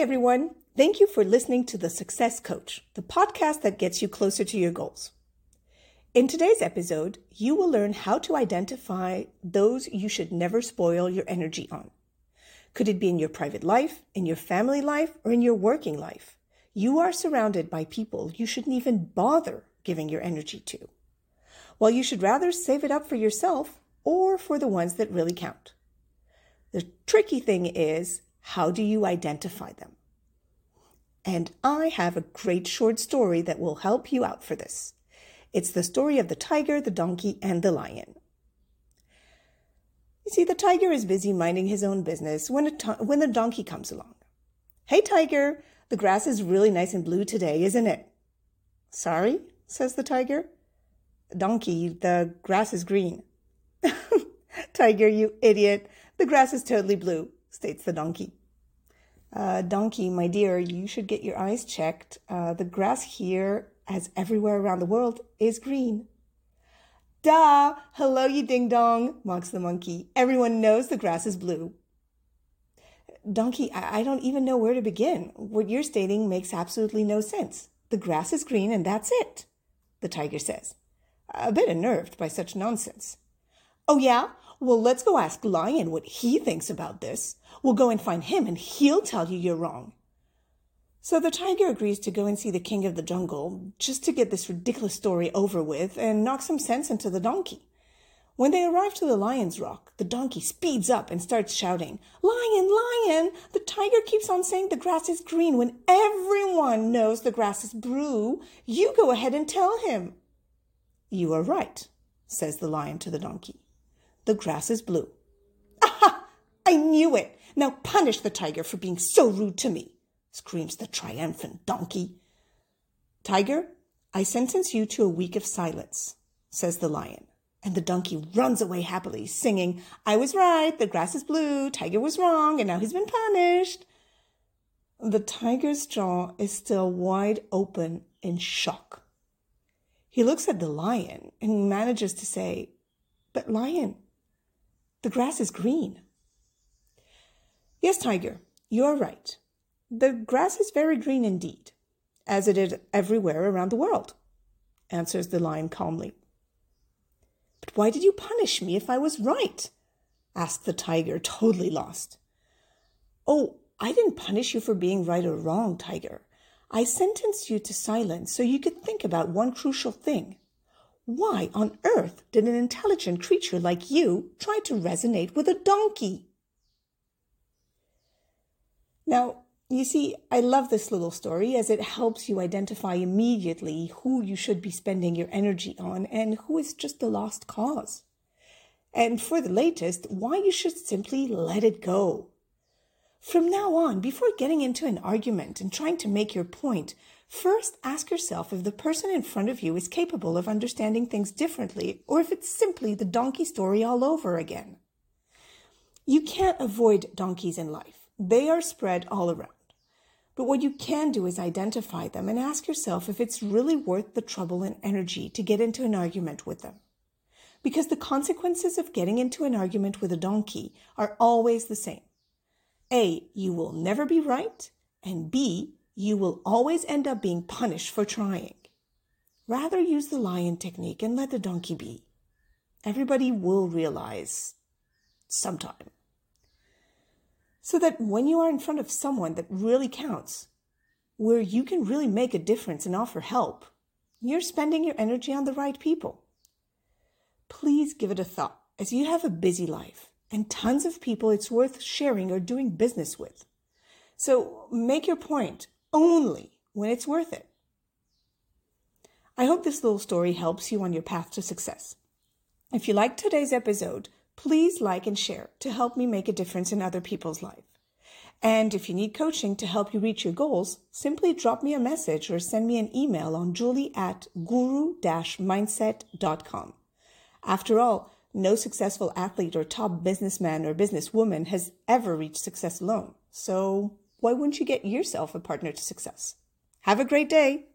everyone. Thank you for listening to The Success Coach, the podcast that gets you closer to your goals. In today's episode, you will learn how to identify those you should never spoil your energy on. Could it be in your private life, in your family life, or in your working life? You are surrounded by people you shouldn't even bother giving your energy to. While you should rather save it up for yourself or for the ones that really count. The tricky thing is, how do you identify them? And I have a great short story that will help you out for this. It's the story of the tiger, the donkey, and the lion. You see, the tiger is busy minding his own business when, to- when the donkey comes along. Hey, tiger, the grass is really nice and blue today, isn't it? Sorry, says the tiger. Donkey, the grass is green. tiger, you idiot. The grass is totally blue, states the donkey. Uh, donkey, my dear, you should get your eyes checked. Uh, the grass here as everywhere around the world, is green. Duh! Hello, you ding dong, mocks the monkey. Everyone knows the grass is blue. Donkey, I, I don't even know where to begin. What you're stating makes absolutely no sense. The grass is green and that's it, the tiger says, a bit unnerved by such nonsense. Oh, yeah? Well, let's go ask Lion what he thinks about this. We'll go and find him and he'll tell you you're wrong. So the tiger agrees to go and see the king of the jungle just to get this ridiculous story over with and knock some sense into the donkey. When they arrive to the lion's rock, the donkey speeds up and starts shouting, Lion, lion! The tiger keeps on saying the grass is green when everyone knows the grass is blue. You go ahead and tell him. You are right, says the lion to the donkey. The grass is blue. Aha! I knew it! Now punish the tiger for being so rude to me screams the triumphant donkey. Tiger, I sentence you to a week of silence, says the lion. And the donkey runs away happily, singing, I was right, the grass is blue, Tiger was wrong, and now he's been punished. The tiger's jaw is still wide open in shock. He looks at the lion and manages to say, But, lion, the grass is green. Yes, Tiger, you are right. The grass is very green indeed, as it is everywhere around the world, answers the lion calmly. But why did you punish me if I was right? asked the tiger, totally lost. Oh, I didn't punish you for being right or wrong, tiger. I sentenced you to silence so you could think about one crucial thing. Why on earth did an intelligent creature like you try to resonate with a donkey? Now, you see, I love this little story as it helps you identify immediately who you should be spending your energy on and who is just a lost cause. And for the latest, why you should simply let it go. From now on, before getting into an argument and trying to make your point, first ask yourself if the person in front of you is capable of understanding things differently or if it's simply the donkey story all over again. You can't avoid donkeys in life. They are spread all around. But what you can do is identify them and ask yourself if it's really worth the trouble and energy to get into an argument with them. Because the consequences of getting into an argument with a donkey are always the same. A, you will never be right, and B, you will always end up being punished for trying. Rather use the lion technique and let the donkey be. Everybody will realize sometime so that when you are in front of someone that really counts, where you can really make a difference and offer help, you're spending your energy on the right people. Please give it a thought as you have a busy life and tons of people it's worth sharing or doing business with. So make your point only when it's worth it. I hope this little story helps you on your path to success. If you liked today's episode, please like and share to help me make a difference in other people's life. And if you need coaching to help you reach your goals, simply drop me a message or send me an email on julie at guru-mindset.com. After all, no successful athlete or top businessman or businesswoman has ever reached success alone. So why wouldn't you get yourself a partner to success? Have a great day.